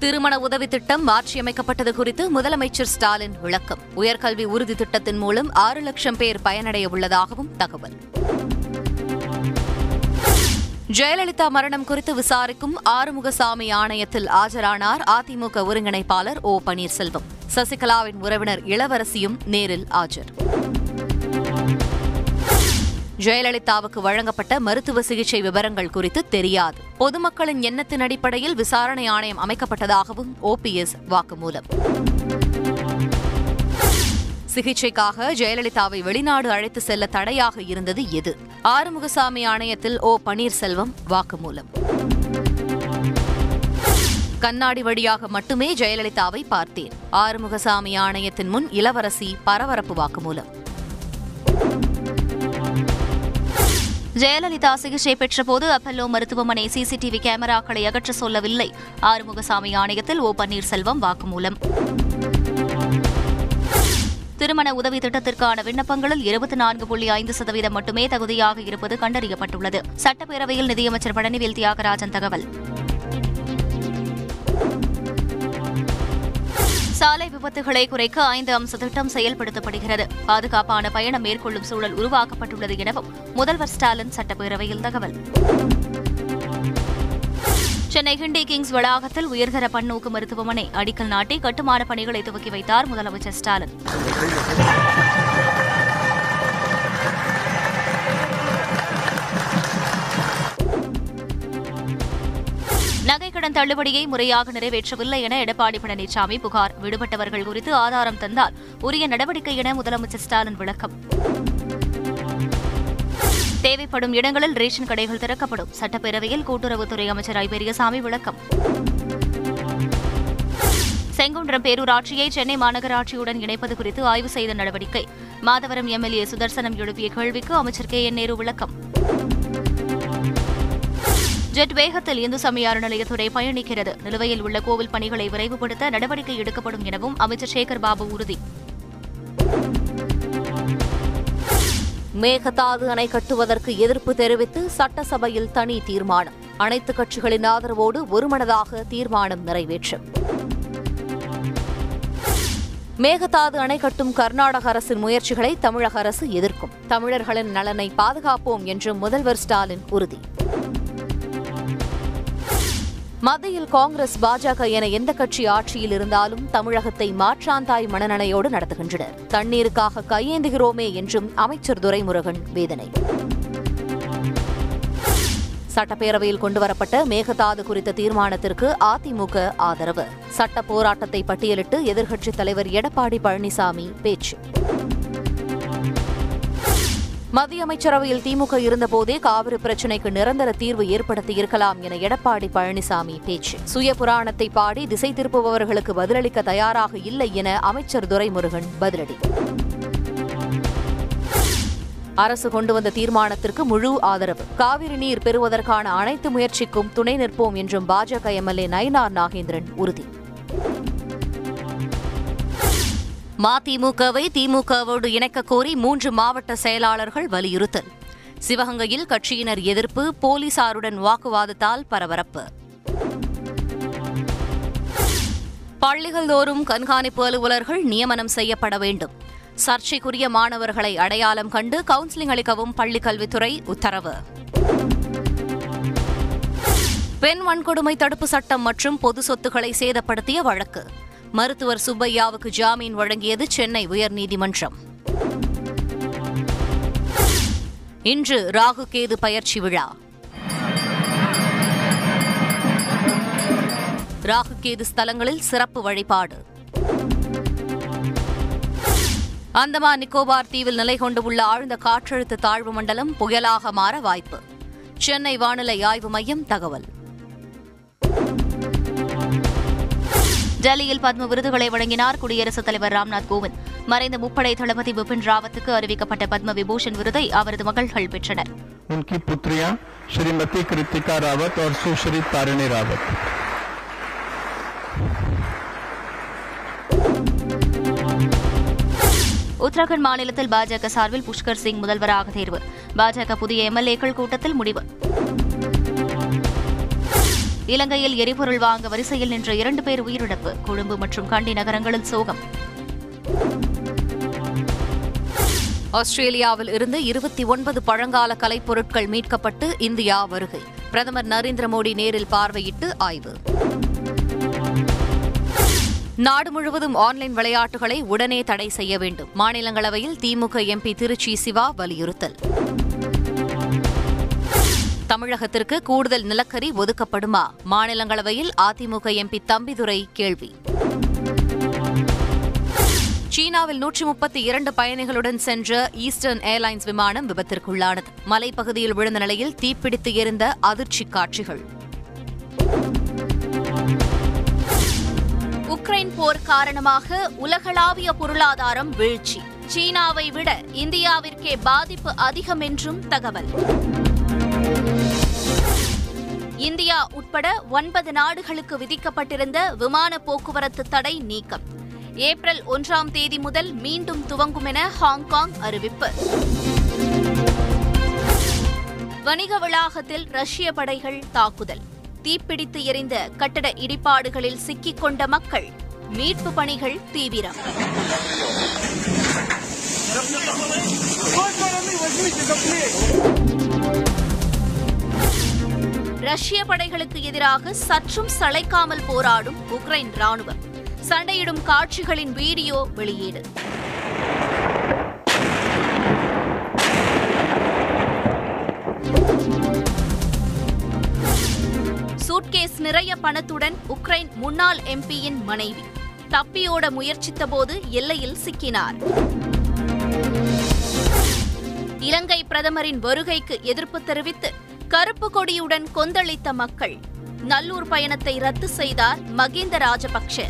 திருமண உதவி திட்டம் மாற்றியமைக்கப்பட்டது குறித்து முதலமைச்சர் ஸ்டாலின் விளக்கம். உயர்கல்வி உறுதி திட்டத்தின் மூலம் ஆறு லட்சம் பேர் பயனடைய உள்ளதாகவும் தகவல். ஜெயலலிதா மரணம் குறித்து விசாரிக்கும் ஆறுமுகசாமி ஆணையத்தில் ஆஜரானார் அதிமுக ஒருங்கிணைப்பாளர் ஓ பன்னீர்செல்வம். சசிகலாவின் உறவினர் இளவரசியும் நேரில் ஆஜர். ஜெயலலிதாவுக்கு வழங்கப்பட்ட மருத்துவ சிகிச்சை விவரங்கள் குறித்து தெரியாது. பொதுமக்களின் எண்ணத்தின் அடிப்படையில் விசாரணை ஆணையம் அமைக்கப்பட்டதாகவும் ஓபிஎஸ் வாக்குமூலம். சிகிச்சைக்காக ஜெயலலிதாவை வெளிநாடு அழைத்து செல்ல தடையாக இருந்தது எது? ஆறுமுகசாமி ஆணையத்தில் ஓ பன்னீர்செல்வம் வாக்குமூலம். கண்ணாடி வழியாக மட்டுமே ஜெயலலிதாவை பார்த்தேன். ஆறுமுகசாமி ஆணையத்தின் முன் இளவரசி பரபரப்பு வாக்குமூலம். ஜெயலலிதா சிகிச்சை பெற்றபோது அப்பல்லோ மருத்துவமனை சிசிடிவி கேமராக்களை அகற்ற சொல்லவில்லை. ஆறுமுகசாமி ஆணையத்தில் ஓ பன்னீர்செல்வம் வாக்குமூலம். திருமண உதவி திட்டத்திற்கான விண்ணப்பங்களில் இருபத்தி நான்கு புள்ளி ஐந்து சதவீதம் மட்டுமே தகுதியாக இருப்பது கண்டறியப்பட்டுள்ளது. சட்டப்பேரவையில் நிதியமைச்சர் பழனிவேல் தியாகராஜன் தகவல். சாலை விபத்துகளை குறைக்க ஐந்து அம்ச திட்டம் செயல்படுத்தப்படுகிறது. பாதுகாப்பான பயணம் மேற்கொள்ளும் சூழல் உருவாக்கப்பட்டுள்ளது எனவும் முதல்வர் ஸ்டாலின் சட்டப்பேரவையில் தகவல். சென்னை ஹிண்டி கிங்ஸ் வளாகத்தில் உயர்தர பன்னோக்கு மருத்துவமனை அடிக்கல் நாட்டி கட்டுமான பணிகளை துவக்கி வைத்தார் முதலமைச்சர் ஸ்டாலின். நகைக்கடன் தள்ளுபடியை முறையாக நிறைவேற்றவில்லை என எடப்பாடி பழனிசாமி புகார். விடுபட்டவர்கள் குறித்து ஆதாரம் தந்தால் உரிய நடவடிக்கை என முதலமைச்சர் ஸ்டாலின் விளக்கம். தேவைப்படும் இடங்களில் ரேஷன் கடைகள் திறக்கப்படும். சட்டப்பேரவையில் கூட்டுறவுத்துறை அமைச்சர் ஐ. பெரியசாமி விளக்கம். செங்குன்றம் பேரூராட்சியை சென்னை மாநகராட்சியுடன் இணைப்பது குறித்து ஆய்வு செய்த நடவடிக்கை. மாதவரம் எம்எல்ஏ சுதர்சனம் எழுப்பிய கேள்விக்கு அமைச்சர் கே. என். நேரு விளக்கம். ஜெட் வேகத்தில் இந்து சமய அறநிலையத்துறை பயணிக்கிறது. நிலுவையில் உள்ள கோவில் பணிகளை விரைவுபடுத்த நடவடிக்கை எடுக்கப்படும் எனவும் அமைச்சர் சேகர் பாபு உறுதி. மேகதாது அணை கட்டுவதற்கு எதிர்ப்பு தெரிவித்து சட்டசபையில் தனி தீர்மானம். அனைத்து கட்சிகளின் ஆதரவோடு ஒருமனதாக தீர்மானம் நிறைவேற்றும் மேகதாது அணை கட்டும் கர்நாடக அரசின் முயற்சிகளை தமிழக அரசு எதிர்க்கும். தமிழர்களின் நலனை பாதுகாப்போம் என்றும் முதல்வர் ஸ்டாலின் உறுதி. மத்தியில் காங்கிரஸ் பாஜக என எந்த கட்சி ஆட்சியில் இருந்தாலும் தமிழகத்தை மாற்றாந்தாய் மனநனையோடு நடத்துகின்றனர். தண்ணீருக்காக கையேந்துகிறோமே என்றும் அமைச்சர் துரைமுருகன் வேதனை. சட்டப்பேரவையில் கொண்டுவரப்பட்ட மேகதாது குறித்த தீர்மானத்திற்கு அதிமுக ஆதரவு. சட்ட போராட்டத்தை பட்டியலிட்டு எதிர்க்கட்சித் தலைவர் எடப்பாடி பழனிசாமி பேச்சு. மத்திய அமைச்சரவையில் திமுக இருந்தபோதே காவிரி பிரச்சினைக்கு நிரந்தர தீர்வு ஏற்படுத்தி இருக்கலாம் என எடப்பாடி பழனிசாமி பேச்சு. சுய புராணத்தை பாடி திசை திருப்புபவர்களுக்கு பதிலளிக்க தயாராக இல்லை என அமைச்சர் துரைமுருகன் பதிலடி. அரசு கொண்டு வந்த தீர்மானத்திற்கு முழு ஆதரவு. காவிரி நீர் பெறுவதற்கான அனைத்து முயற்சிக்கும் துணை நிற்போம் என்றும் பாஜக எம்எல்ஏ நயினார் நாகேந்திரன் உறுதி. மதிமுகவை திமுகவோடு இணைக்க கோரி மூன்று மாவட்ட செயலாளர்கள் வலியுறுத்தல். சிவகங்கையில் கட்சியினர் எதிர்ப்பு போலீசாருடன் வாக்குவாதத்தால் பரபரப்பு. பள்ளிகள் தோறும் கண்காணிப்பு அலுவலர்கள் நியமனம் செய்யப்பட வேண்டும். சர்ச்சைக்குரிய மாணவர்களை அடையாளம் கண்டு கவுன்சிலிங் அளிக்கவும் பள்ளிக்கல்வித்துறை உத்தரவு. பெண் வன்கொடுமை தடுப்பு சட்டம் மற்றும் பொது சொத்துக்களை சேதப்படுத்திய வழக்கு. மருத்துவர் சுப்பையாவுக்கு ஜாமீன் வழங்கியது சென்னை உயர்நீதிமன்றம். இன்று ராகு கேது பயிற்சி விழா. ராகு கேது ஸ்தலங்களில் சிறப்பு வழிபாடு. அந்தமான் நிக்கோபார் தீவில் நிலை கொண்டு உள்ள ஆழ்ந்த காற்றழுத்த தாழ்வு மண்டலம் புயலாக மாற வாய்ப்பு. சென்னை வானிலை ஆய்வு மையம் தகவல். டெல்லியில் பத்ம விருதுகளை வழங்கினார் குடியரசுத் தலைவர் ராம்நாத் கோவிந்த் மறைந்த முப்படை தளபதி பிபின் ராவத்துக்கு அறிவிக்கப்பட்ட பத்ம விபூஷன் விருதை அவரது மகள்கள் பெற்றனர் उनकी पुत्रियां श्रीमती कृतिका रावत और सुश्री तारिणी रावत உத்தரகாண்ட் மாநிலத்தில் பாஜக சார்பில் புஷ்கர் சிங் முதல்வராக தேர்வு பாஜக புதிய எம்எல்ஏக்கள் கூட்டத்தில் முடிவு இலங்கையில் எரிபொருள் வாங்க வரிசையில் நின்ற இரண்டு பேர் உயிரிழப்பு. கொழும்பு மற்றும் கண்டி நகரங்களில் சோகம். ஆஸ்திரேலியாவில் இருந்து இருபத்தி ஒன்பது பழங்கால கலைப்பொருட்கள் மீட்கப்பட்டு இந்தியா வருகை. பிரதமர் நரேந்திர மோடி நேரில் பார்வையிட்டு ஆய்வு. நாடு முழுவதும் ஆன்லைன் விளையாட்டுகளை உடனே தடை செய்ய வேண்டும். மாநிலங்களவையில் திமுக எம்பி திருச்சி சிவா வலியுறுத்தல். தமிழகத்திற்கு கூடுதல் நிலக்கரி ஒதுக்கப்படுமா? மாநிலங்களவையில் அதிமுக எம்பி தம்பிதுரை கேள்வி. சீனாவில் நூற்றி முப்பத்தி இரண்டு பயணிகளுடன் சென்ற ஈஸ்டர்ன் ஏர்லைன்ஸ் விமானம் விபத்திற்குள்ளானது. மலைப்பகுதியில் விழுந்த நிலையில் தீப்பிடித்து எரிந்த அதிர்ச்சி காட்சிகள். உக்ரைன் போர் காரணமாக உலகளாவிய பொருளாதாரம் வீழ்ச்சி. சீனாவை விட இந்தியாவிற்கே பாதிப்பு அதிகம் என்றும் தகவல். இந்தியா உட்பட ஒன்பது நாடுகளுக்கு விதிக்கப்பட்டிருந்த விமான போக்குவரத்து தடை நீக்கம். ஏப்ரல் ஒன்றாம் தேதி முதல் மீண்டும் துவங்கும் என ஹாங்காங் அறிவிப்பு. வணிக வளாகத்தில் ரஷ்ய படைகள் தாக்குதல். தீப்பிடித்து எரிந்த கட்டட இடிபாடுகளில் சிக்கிக் கொண்ட மக்கள். மீட்பு பணிகள் தீவிரம். ரஷ்ய படைகளுக்கு எதிராக சற்றும் சளைக்காமல் போராடும் உக்ரைன் ராணுவம் சண்டையிடும் காட்சிகளின் வீடியோ வெளியீடு. சூட்கேஸ் நிறைய பணத்துடன் உக்ரைன் முன்னாள் எம்பியின் மனைவி. தப்பியோட முயற்சித்தபோது எல்லையில் சிக்கினார். இலங்கை பிரதமரின் வருகைக்கு எதிர்ப்பு தெரிவித்து கருப்பு கொடியுடன் கொந்தளித்த மக்கள். நல்லூர் பயணத்தை ரத்து செய்தார் மகிந்த ராஜபக்ஷ.